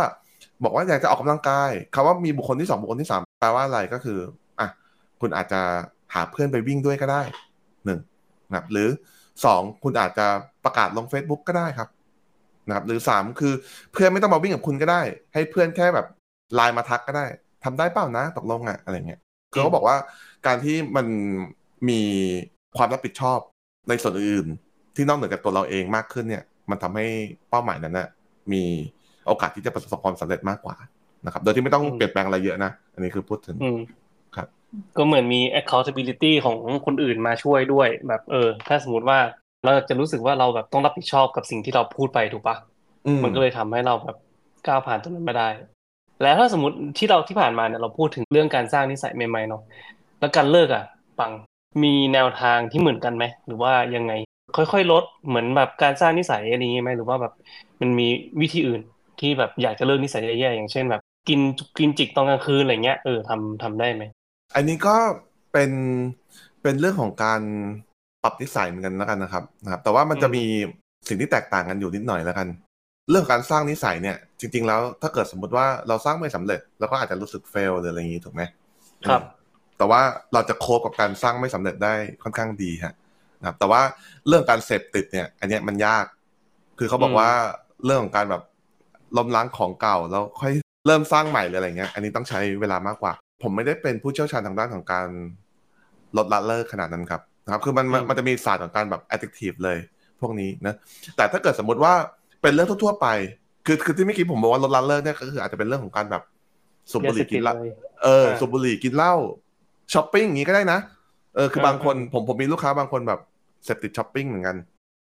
บอกว่าอยากจะออกกำลังกายคำว่ามีบุคคลที่สองบุคคลที่สามแปลว่าอะไรก็คืออะคุณอาจจะหาเพื่อนไปวิ่งด้วยก็ได้หนึ่งนะครับหรือสองคุณอาจจะประกาศลง Facebook ก็ได้ครับ นะครับหรือสามคือเพื่อนไม่ต้องมาวิ่งกับคุณก็ได้ ให้เพื่อนแค่แบบไลน์มาทักก็ได้ทำได้เปล่านะตกลงอะอะไรเงี้ยเขาบอกว่าการที่มันมีความรับผิดชอบในส่วนอื่นที่นอกเหนือจากตัวเราเองมากขึ้นเนี่ย มันทำให้เป้าหมายนั้นนะมีโอกาสที่จะประสบความสำเร็จมากกว่านะครับ โดยที่ไม่ต้องเปลี่ยนแปลงอะไรเยอะนะ อันนี้คือพูดถึงครับ ก็เหมือนมี accountability ของคนอื่นมาช่วยด้วย แบบเออ ถ้าสมมติว่า เราจะรู้สึกว่าเราแบบต้องรับผิดชอบกับสิ่งที่เราพูดไปถูกปะมันก็เลยทำให้เราแบบก้าวผ่านตรงนั้นมาได้ แล้วถ้าสมมติที่เราที่ผ่านมาเนี่ยเราพูดถึงเรื่องการสร้างนิสัยใหม่ๆเนาะแล้วการเลิกอะปังมีแนวทางที่เหมือนกันไหมหรือว่ายังไง ค่อยๆลดเหมือนแบบการสร้างนิสัยอันนี้ไหมหรือว่าแบบมันมีวิธีอื่นที่แบบอยากจะเลิกนิสัยแย่ๆอย่างเช่นแบบ กินกินจิกตอนกลางคืนอะไรเงี้ยเออทำทำได้ไหมอันนี้ก็เป็นเป็นเรื่องของการ ปรับนิสัยเหมือนกันแล้วกันนะครับนะครับ แต่ว่ามันจะมีสิ่งที่แตกต่างกันอยู่นิดหน่อยแล้วกัน เรื่องการสร้างนิสัยเนี่ย จริง ๆ แล้วถ้าเกิดสมมติว่าเราสร้างไม่สำเร็จเราก็อาจจะรู้สึกเฟลหรืออะไรอย่างนี้ถูกไหมครับ แต่ว่าเราจะโคบกับการสร้างไม่สำเร็จได้ค่อนข้างดีฮะนะครับ แต่ว่าเรื่องการเสพติดเนี่ย อันนี้มันยาก คือเขาบอกว่าเรื่องของการแบบล้มล้างของเก่าแล้วค่อยเริ่มสร้างใหม่เลยอะไรเงี้ย อันนี้ต้องใช้เวลามากกว่า ผมไม่ได้เป็นผู้เชี่ยวชาญทางด้านของการลดละเลิกขนาดนั้นครับ นะครับคือมันมันจะมีศาสตร์ของการแบบ addictive เลย พวกนี้นะแต่ถ้าเกิดสมมุติว่าเป็นเรื่องทั่ว ๆ ไป คือคือที่เมื่อกี้ผมบอกว่าลดละเลิกเนี่ยก็คืออาจจะเป็นเรื่องของการแบบสูบบุหรี่กินเหล้าเออสูบบุหรี่กินเหล้าช้อปปิ้งอย่างนี้ก็ได้นะเออคือบางคนผมผมมีลูกค้าบางคนแบบเสพติดช้อปปิ้งเหมือนกัน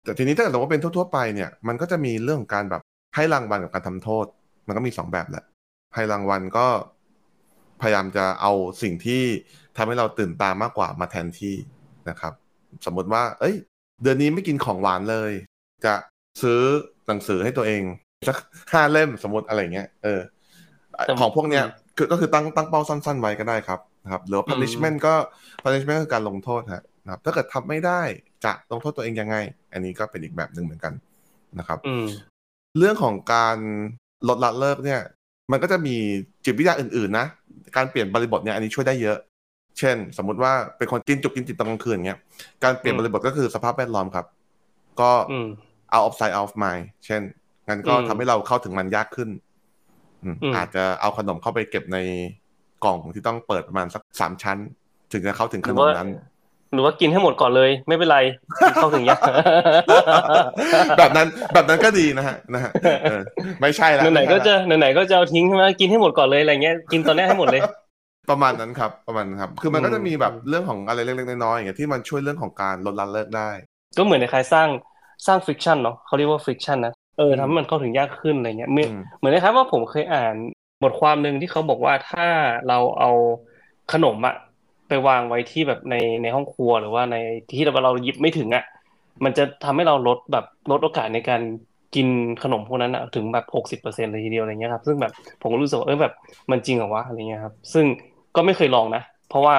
แต่ทีนี้ถ้าเกิดว่าเป็นทั่ว ๆ ไปเนี่ย มันก็จะมีเรื่องของการแบบให้รางวัลกับการทำโทษ มันก็มีสองแบบแหละให้รางวัลก็พยายามจะเอาสิ่งที่ทำให้เราตื่นตามมากกว่ามาแทนที่ นะครับ สมมติว่า เอ้ย เดือนนี้ไม่กินของหวานเลย จะซื้อหนังสือให้ตัวเองสักห้าเล่มสมมติอะไรเงี้ย เออ ของพวกเนี้ยคือก็คือตั้งตั้งเป้าสั้น ๆ ไว้ก็ได้ครับนะครับหรือ punishment ก็ punishment คือการลงโทษฮะนะครับ ถ้าเกิดทำไม่ได้จะลงโทษตัวเองยังไง อันนี้ก็เป็นอีกแบบหนึ่งเหมือนกันนะครับอืมเรื่องของการลดละเลิกเนี่ย มันก็จะมีจิตวิทยาอื่น ๆ นะ การเปลี่ยนบริบทเนี่ยอันนี้ช่วยได้เยอะ เช่น สมมุติว่าเป็นคนกินจุกกินติดตอนกลางคืนเงี้ยการเปลี่ยนอืมบริบทก็คือสภาพแวดล้อมครับ ก็อืม out of sight out of mind เช่นงั้นก็อืมทำให้เราเข้าถึงมันยากขึ้นอืมอืมอาจจะเอาขนมเข้าไปเก็บในกล่องที่ต้องเปิดประมาณสักสามชั้น ถึงจะเข้าถึงหขรือนว่ามนั้นหรือว่ากินให้หมดก่อนเลย ไม่เป็นไรเข้าถึงยากแบบนั้นแบบนั้นก็ดีนะฮะนะฮะเออไม่ใช่แล้วไหนๆก็ม่ใช่จะละไหนๆก็จะเอาทิ้งใช่ไหมกินให้หมดก่อนเลยอะไรเงี้ยกินตอนเนี้ยให้หมดเลย ประมาณนั้นครับประมาณนั้นครับ คือมันก็อืมจะมีแบบเรื่องของอะไรเล็กๆน้อยๆอย่างเงี้ยที่มันช่วยเรื่องของการลดละเลิกได้ ก็เหมือนในคล้ายๆสร้างสร้างฟิกชันเนาะเขาเรียกว่าฟิกชันนะเอออืมทำให้มันเข้าถึงยากขึ้นอะไรเงี้ยเหมือนอืมเหมือนนะครับว่าผมเคยอ่านบทความหนึ่งที่เขาบอกว่าถ้าเราเอาขนมอะไปวางไว้ที่แบบในในห้องครัวหรือว่าในที่เราเราหยิบไม่ถึงอะมันจะทำให้เราลดแบบลดโอกาสในการกินขนมพวกนั้นอะถึงแบบหกสิบเปอร์เซ็นต์เลยทีเดียวอะไรเงี้ยครับ ซึ่งแบบผมก็รู้สึกว่าเออแบบมันจริงเหรอวะอะไรเงี้ยครับ ซึ่ง ก็ไม่เคยลองนะ เพราะว่า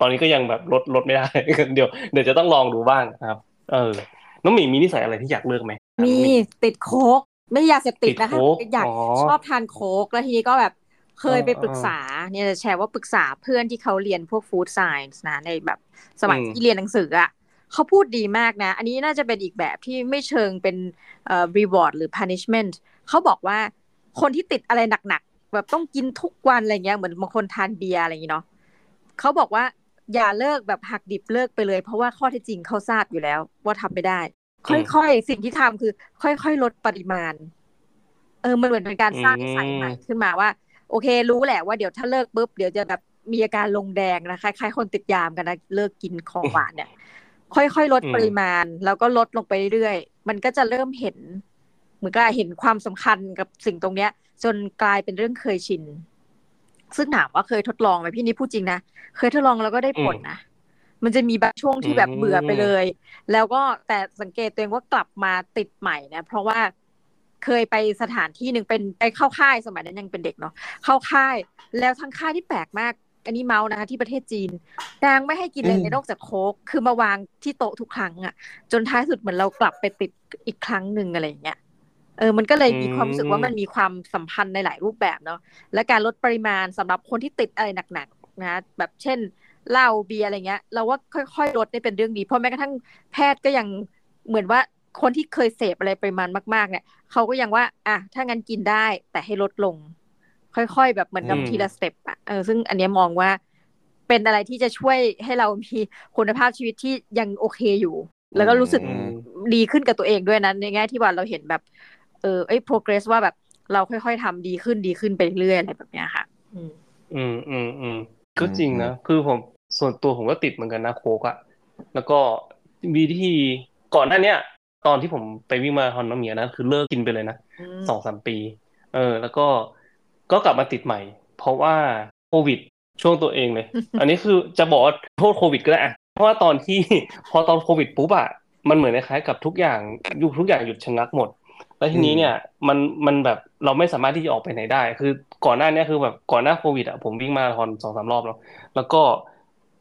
ตอนนี้ก็ยังแบบลดลดไม่ได้เดี๋ยวเดี๋ยวจะต้องลองดูบ้างนะครับ เออ น้องหมีมีนิสัยอะไรที่อยากเลิกไหมมีติดโค้กไม่อยากเสพติดนะคะติดโค้กอยากอ๋อชอบทานโค้กแล้วทีนี้ก็แบบเคยไปเออปรึกษาเนี่ยจะแชร์ว่าปรึกษาเพื่อนที่เขาเรียนพวกฟู้ดไซน์นะในแบบสมัยอืมที่เรียนหนังสืออะเขาพูดดีมากนะ อันนี้น่าจะเป็นอีกแบบที่ไม่เชิงเป็นเอ่อ reward หรือ punishment เขาบอกว่าคนที่ติดอะไรหนักๆ แบบต้องกินทุกวันอะไรเงี้ยเหมือนบางคนทานเบียร์อะไรอย่างเนาะเขาบอกว่าอย่าเลิกแบบหักดิบเลิกไปเลย เพราะว่าข้อท็จจริงเขาทราบอยู่แล้ว ว่าทำไม่ได้ ค่อยๆสิ่งที่ทำคือ ค่อยๆลดปริมาณ เออมันเหมือนเป็นการสร้างนิสัยใหม่ขึ้นมาว่า โอเค รู้แหละว่าเดี๋ยวถ้าเลิกปุ๊บเดี๋ยวจะแบบมีอาการลงแดงนะคล้ายๆคนติดยามกันนะเลิกกินของหวานเนี่ย ค่อยๆลดปริมาณ แล้วก็ลดลงไปเรื่อยๆมันก็จะเริ่มเห็นเหมือนกับเห็นความสำคัญกับสิ่งตรงเนี้ย จนกลายเป็นเรื่องเคยชิน ซึ่งถามว่าเคยทดลองไหมพี่นี่พูดจริงนะ เคยทดลองแล้วก็ได้ผลนะ มันจะมีบางช่วงที่แบบอืมเบื่อไปเลย แล้วก็แต่สังเกตตัวเองว่ากลับมาติดใหม่นะ เพราะว่าเคยไปสถานที่หนึ่งเป็นไปเข้าค่ายสมัยนั้นยังเป็นเด็กเนาะเข้าค่าย แล้วทั้งค่ายที่แปลกมาก อันนี้เมาส์นะคะที่ประเทศจีนนางไม่ให้กินเลยอืมในนอกจากโค้กคือมาวางที่โต๊ะทุกครั้งอะจนท้ายสุดเหมือนเรากลับไปติดอีกครั้งหนึ่งอะไรอย่างเงี้ย เออมันก็เลยมีความรู้สึกว่ามันมีความสัมพันธ์ในหลายรูปแบบเนาะและการลดปริมาณสำหรับคนที่ติดอะไรหนักๆนะแบบเช่นเหล้าเบียร์อะไรเงี้ย เราว่าค่อยๆลดได้เป็นเรื่องดี เพราะแม้กระทั่งแพทย์ก็ยังเหมือนว่าคนที่เคยเสพอะไรปริมาณมากๆ เนี่ยเขาก็ยังว่า อะถ้างั้นกินได้แต่ให้ลดลง ค่อยๆ แบบเหมือนกับอืมทีละสเต็ปอะเออซึ่งอันเนี้ยมองว่าเป็นอะไรที่จะช่วยให้เรามีคุณภาพชีวิตที่ยังโอเคอยู่ แล้วก็รู้สึกอืมดีขึ้นกับตัวเองด้วยนะในแง่ที่ว่าเราเห็นแบบ เออไอ้ progress ว่าแบบเราค่อยๆทำดีขึ้นดีขึ้นไปเรื่อยๆอะไรแบบเนี้ยค่ะ อืมอืมอืมอืมก็จริงนะ คือผมส่วนตัวผมก็ติดเหมือนกันนะโค้กอะแล้วก็วิธีก่อนหน้าเนี้ยตอนที่ผมไปวิ่งมาราธอนน้ำเมียนะคือเลิกกินไปเลยนะสองสามปี เออ แล้วก็ก็กลับมาติดใหม่ เพราะว่าโควิดช่วงตัวเองเลย อันนี้คือจะบอกว่าโทษโควิดก็ได้อะเพราะว่าตอนที่พอตอนโควิดปุ๊บอะมันเหมือนคล้ายๆกับทุกอย่างยุทุกอย่างหยุดชะงักหมด แล้วทีนี้เนี่ยมันมันแบบเราไม่สามารถที่จะออกไปไหนได้ คือก่อนหน้าเนี้คือแบบก่อนหน้าโควิดอะผมวิ่งมาราธอนสองสามรอบแล้วแล้วก็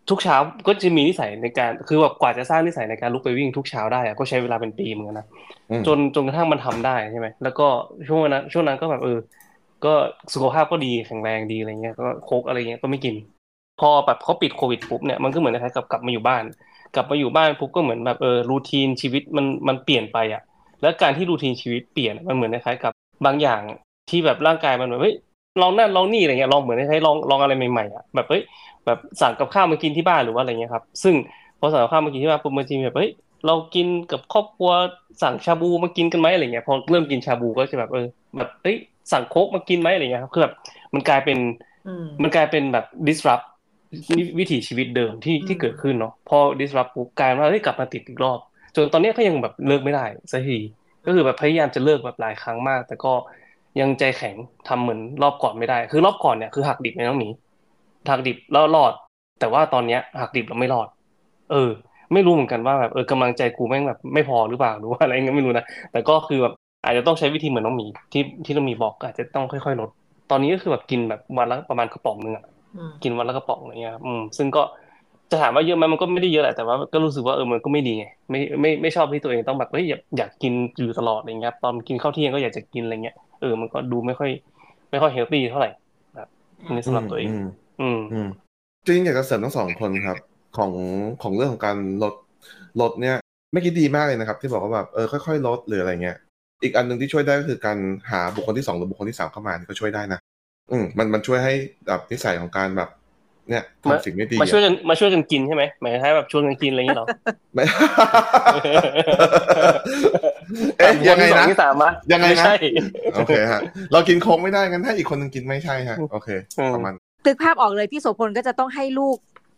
ทุกเช้าก็จะมีนิสัยในการคือแบบกว่าจะสร้างนิสัยในการลุกไปวิ่งทุกเช้าได้อะก็ใช้เวลาเป็นปีเหมือนกันนะอืมจนจนกระทั่งมันทำได้ใช่ไหมแล้วก็ช่วงนั้นช่วงนั้นก็แบบเออ ก็สุขภาพก็ดีแข็งแรงดีอะไรเงี้ยก็โคกอะไรเงี้ยก็ไม่กิน พอแบบเขาปิดโควิดปุ๊บเนี่ยมันก็เหมือนคล้ายๆกับกลับมาอยู่บ้าน กลับมาอยู่บ้านปุ๊บก็เหมือนแบบเออรูทีนชีวิตมันมันเปลี่ยนไปอะ แล้วการที่รูทีนชีวิตเปลี่ยนมันเหมือนคล้ายๆกับบางอย่างที่แบบร่างกายมันแบบเฮ้ยลองนั่นลองนี่อะไรเงี้ยลองเหมือนคล้ายๆลองลองอะไรใหม่ๆอะแบบเฮ้ยแบบสั่งกับข้าวมากินที่บ้านหรือว่าอะไรเงี้ยครับซึ่งพอสั่งกับข้าวมากินที่บ้านปุ๊บบางทีแบบเฮ้ยเรากินกับครอบครัวสั่งชาบูมากินกันไหมอะไรเงี้ยพอเริ่มกินชาบูก็จะแบบเออแบบเฮ้ยสั่งโค้กมากินไหมอะไรเงี้ยครับคือแบบมันกลายเป็นอืมมันกลายเป็นแบบ disrupt วิวิถีชีวิตเดิมที่อืมที่เกิดขึ้นเนาะพอ disrupt ปุ๊บกลายเป็นว่าเฮ้ยกลับมาติดอีกรอบ จนตอนเนี้ยก็ยังแบบเลิกไม่ได้สักทีก็คือแบบพยายามจะเลิกแบบหลายครั้งมาก แต่ก็ยังใจแข็งทำเหมือนรอบก่อนไม่ได้ คือรอบก่อนเนี่ยคือหักดิบในน้องหมีหักดิบแล้วรอด แต่ว่าตอนเนี้ยหักดิบแล้วไม่รอด เออ ไม่รู้เหมือนกันว่าแบบเออกำลังใจกูแม่งแบบไม่พอหรือเปล่าหรือว่าอะไรเงี้ยไม่รู้นะแต่ก็คือแบบอาจจะต้องใช้วิธีเหมือนน้องหมีที่ที่น้องหมีบอกอาจจะต้องค่อยๆลดตอนนี้ก็คือแบบกินแบบวันละประมาณกระป๋องหนึงอะอืมกินวันละกระป๋องอะไรเงี้ยครับอืมซึ่งก็ จะถามว่าเยอะไหมมันก็ไม่ได้เยอะแหละแต่ว่าก็รู้สึกว่าเออมันก็ไม่ดีไงไม่ไม่ไม่ชอบที่ตัวเองต้องแบบเฮ้ยอยากอยากกินอยู่ตลอดอะไรเงี้ยตอนกินข้าวเที่ยงก็อยากจะกินอะไรเงี้ยเออมันก็ดูไม่ค่อย ไม่ค่อยเฮลตี้เท่าไหร่ครับนี่สำหรับตัวเอง อืมอืมอืมจริงๆอยากจะเสริมทั้งสองคนครับ ของของเรื่องของการลดลดเนี่ยไม่คิดดีมากเลยนะครับ ที่บอกว่าแบบเออค่อยๆลดหรืออะไรเงี้ยอีกอันหนึ่งที่ช่วยได้ก็คือการหาบุคคลที่สองหรือบุคคลที่สามเข้ามานี่ก็ช่วยได้นะอืมมันมันช่วยให้แบบนิสัยของการแบบ เนี่ยมาทำสิ่งไม่ดีมาช่วยอะกันมาช่วยกันกินใช่ไหมหมายถึงแบบชวนกันกินอะไรอย่างเงี้ยเหรอไม่เอ๊ะยังไงคที่สอนะที่สามอะยังไงนะม่ใช่โอเคฮะเรากินโค้งไม่ได้งั้นถ้าอีกคนหนึงกินไม่ใช่ฮะโอเคอืมประมาณตึกภาพออกเลยพี่โสพลก็จะต้องให้ลูก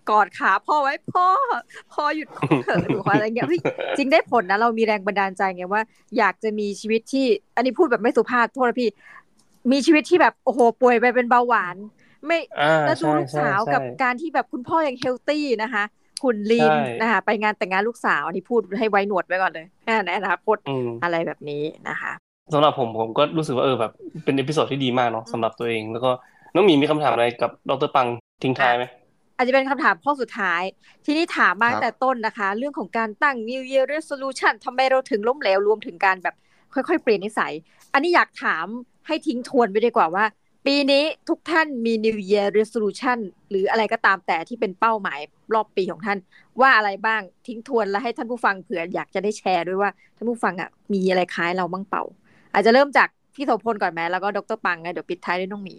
กอดขาพ่อไว้พ่อพ่อหยุดเถอะหรือว่าอะไรเงี้ยเฮ้ยจริงได้ผลนะเรามีแรงบันดาลใจไงว่า อยากจะมีชีวิตที่ อันนี้พูดแบบไม่สุภาพโทษนะพี่ มีชีวิตที่แบบโอ้โหป่วยไปเป็นเบาหวาน ไม่อ่าแล้วดูใช่ลูกใช่สาวใช่กับการที่แบบคุณพ่อยังเฮลตี้นะคะหุ่นลีนใช่นะคะไปงานแต่งงานลูกสาวอันนี้พูดให้ไว้หนวดไว้ก่อนเลยในอนาคตอืมอะไรแบบนี้นะคะสำหรับผมผมก็รู้สึกว่าเออแบบเป็น episode ที่ดีมากเนาะสำหรับตัวเอง แล้วก็น้องหมีมีคำถามอะไรกับดร.ปังทิ้งท้ายไหมอาจจะเป็นคำถามข้อสุดท้าย ทีนี้ถามมาครับตั้งแต่ต้นนะคะ เรื่องของการตั้ง New Year Resolution ทำไมเราถึงล้มเหลวรวมถึงการแบบค่อยๆ เปลี่ยนนิสัย อันนี้อยากถามให้ทิ้งทวนไปดีกว่าว่า ปีนี้ทุกท่านมี New Year Resolution หรืออะไรก็ตามแต่ที่เป็นเป้าหมายรอบปีของท่าน ว่าอะไรบ้างทิ้งทวนแล้วให้ท่านผู้ฟังเผื่ออยากจะได้แชร์ด้วยว่าท่านผู้ฟังอะมีอะไรคล้ายเราบ้างเปล่า อาจจะเริ่มจากพี่โสพลก่อนไหมแล้วก็ดรปังไงเดี๋ยวปิดท้ายด้วยน้องหมี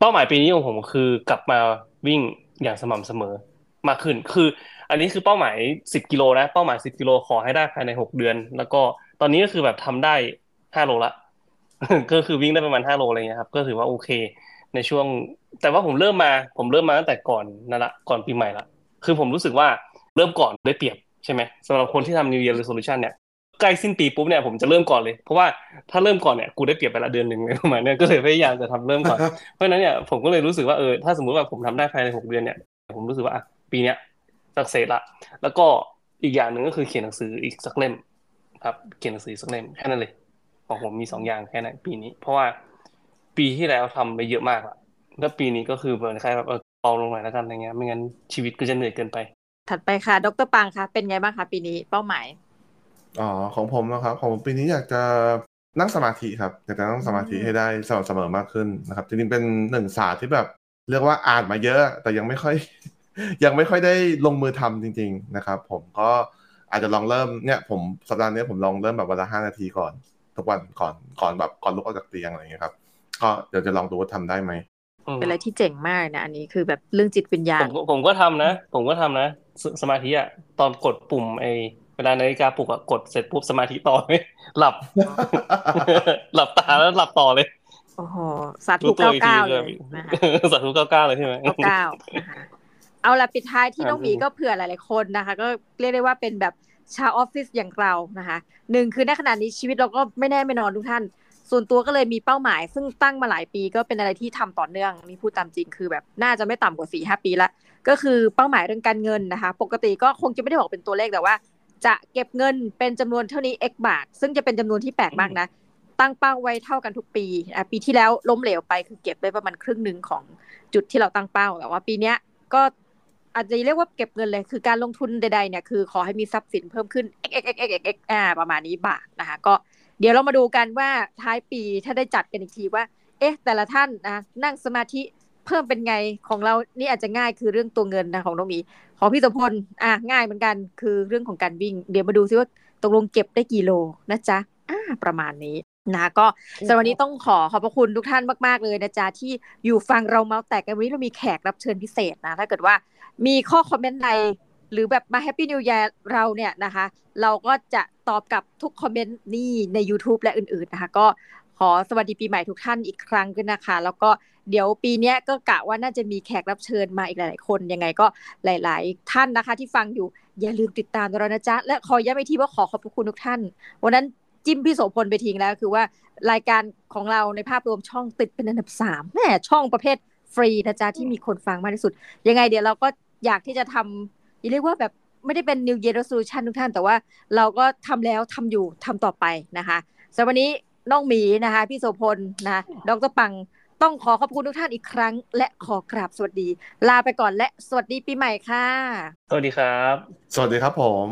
เป้าหมายปีนี้ของผมคือกลับมาวิ่งอย่างสม่ำเสมอมากขึ้น คือ อันนี้คือเป้าหมาย 10 กิโลนะเป้าหมาย 10 กิโลขอให้ได้ภายใน 6 เดือน แล้วก็ตอนนี้ก็คือแบบทำได้ 5 โลละ ก็คือวิ่งได้ประมาณ5โลอะไรเงี้ยครับ ก็ถือว่าโอเค ในช่วง แต่ว่าผมเริ่มมา ผมเริ่มมาตั้งแต่ก่อนนั่นละก่อนปีใหม่ละคือผมรู้สึกว่าเริ่มก่อนได้เปรียบใช่ไหมสำหรับคนที่ทำ New Year Resolution เนี่ยใกล้สิ้นปีปุ๊บเนี่ยผมจะเริ่มก่อนเลย เพราะว่าถ้าเริ่มก่อนเนี่ยกูได้เปรียบไปละเดือนหนึ่งเลยประมาณเนี้ยก็เลยพยายามจะทำเริ่มก่อน เพราะนั้นเนี่ยผมก็เลยรู้สึกว่าเออถ้าสมมุติว่าผมทำได้ภายในหกเดือนเนี่ยผมรู้สึกว่าปีเนี้ยสักเซสละแล้วก็อีกอย่างหนึ่งก็คือเขียนหนังสืออีกสักเล่มครับ เขียนหนังสือสักเล่มแค่นั้นเลย ของผมมีสองอย่างแค่นั้นปีนี้ เพราะว่าปีที่แล้วทำไปเยอะมากละแล้วปีนี้ก็คือเหมือนคล้ายแบบเออเบาลงหน่อยแล้วกันอะไรเงี้ย ไม่งั้นชีวิตก็จะเหนื่อยเกินไป ถัดไปค่ะ ดรปังคะเป็นไงบ้างคะปีนี้เป้าหมาย อ๋อของผมนะครับของผมปีนี้อยากจะนั่งสมาธิครับอยากจะนั่งสมาธิอืมให้ได้สม่ำเสมอมากขึ้นนะครับจริงๆเป็นหนึ่งศาสตร์ที่แบบเรียกว่าอ่านมาเยอะ แต่ยังไม่ค่อย ยังไม่ค่อยได้ลงมือทำจริง ๆ นะครับ ผมก็อาจจะลองเริ่มเนี่ยผมสัปดาห์นี้ผมลองเริ่มแบบวันละห้านาทีก่อน ทุกวันก่อนก่อนแบบก่อนลุกออกจากเตียงอะไรอย่างเงี้ยครับ ก็เดี๋ยวจะลองดูว่าทำได้ไหมอืมเป็นอะไรที่เจ๋งมากนะอันนี้คือแบบเรื่องจิตวิญญาผณมก็ผมก็ทำนะ ผมก็ทำนะสสมาธิอะตอนกดปุ่มไอเวลานาฬิกาปลุกอะกดเสร็จปุ๊บสมาธิต่อเลยหลับ หลับตาแล้วหลับต่อเลยโอ้โหสาธุรู้ตัวเก้าอีกทีเก้าเลเลยยนะคะสาธุเก้าเก้าเลยใช่ไหมเก้าเก้านะคะเอาละปิดท้ายที่ครับน้องหมีก็เผื่อหลายๆคนนะคะ ก็เรียกได้ว่าเป็นแบบ ชาวออฟฟิศอย่างเรานะคะหนึ่งคือในขณะนี้ชีวิตเราก็ไม่แน่ไม่นอนทุกท่าน ส่วนตัวก็เลยมีเป้าหมาย ซึ่งตั้งมาหลายปีก็เป็นอะไรที่ทำต่อเนื่องนี่พูดตามจริงคือแบบน่าจะไม่ต่ำกว่าสี่ห้าปีละก็คือเป้าหมายเรื่องการเงินนะคะ ปกติก็คงจะไม่ได้บอกเป็นตัวเลขแต่ว่า จะเก็บเงินเป็นจำนวนเท่านี้ x บาท ซึ่งจะเป็นจำนวนที่แปลกมากนะตั้งเป้าไว้เท่ากันทุกปีอะปีที่แล้วล้มเหลวไปคือเก็บได้ประมาณครึ่งหนึ่งของจุดที่เราตั้งเป้าแต่ว่าปีเนี้ยก็ อาจจะเรียกว่าเก็บเงินเลย คือการลงทุนใดๆเนี่ยคือขอให้มีทรัพย์สินเพิ่มขึ้น x x x x x อ่าประมาณนี้บาทนะคะ ก็เดี๋ยวเรามาดูกันว่าท้ายปีถ้าได้จัดกันอีกทีว่า เอ๊ะ แต่ละท่านนะนั่งสมาธิเพิ่มเป็นไงของเรานี่อาจจะง่ายคือเรื่องตัวเงินนะของน้องมีของพี่สมพลอะง่ายเหมือนกันคือเรื่องของการวิ่ง เดี๋ยวมาดูซิว่าตกลงเก็บได้กี่โลนะจ๊ะอ่าประมาณนี้นะก็สำหรับวันนี้ต้องขอขอบพระคุณทุกท่านมาก ๆ เลยนะจ๊ะที่อยู่ฟังเราเมาส์แตกกันวันนี้เรามีแขกรับเชิญพิเศษนะ ถ้าเกิดว่า มีข้อคอมเมนต์ใดหรือแบบมาแฮปปี้นิว e a ร์เราเนี่ยนะคะ เราก็จะตอบกับทุกคอมเมนต์นี่ใน YouTube และอื่นๆนะคะ ก็ขอสวัสดีปีใหม่ทุกท่านอีกครั้งด้วยนะคะ แล้วก็เดี๋ยวปีนี้ก็กะว่าน่าจะมีแขกรับเชิญมาอีกหลาย ๆ คนยังไงก็หลาย ๆ ท่านนะคะ ที่ฟังอยู่อย่าลืมติดตามเรานะจ๊ะ และขอย้ำอีกทีว่าขอขอบพระคุณทุกท่าน วันนั้นจิ้มพี่โสพลไปทิ้งแล้ว คือว่ารายการของเราในภาพรวมช่องติดเป็นอันดับสามแหมช่องประเภทฟรีนะจ๊ะที่มีคนฟังมากที่สุด ยังไงเดี๋ยวเราก็ อยากที่จะทำอย่าเรียกว่าแบบไม่ได้เป็น New Year Resolution ทุกท่าน แต่ว่าเราก็ทำแล้วทำอยู่ทำต่อไปนะคะสำหรับวันนี้น้องหมีนะคะ พี่โสพลนะดรปังต้องขอขอบคุณทุกท่านอีกครั้ง และขอกราบสวัสดี ลาไปก่อนและสวัสดีปีใหม่ค่ะ สวัสดีครับ สวัสดีครับผม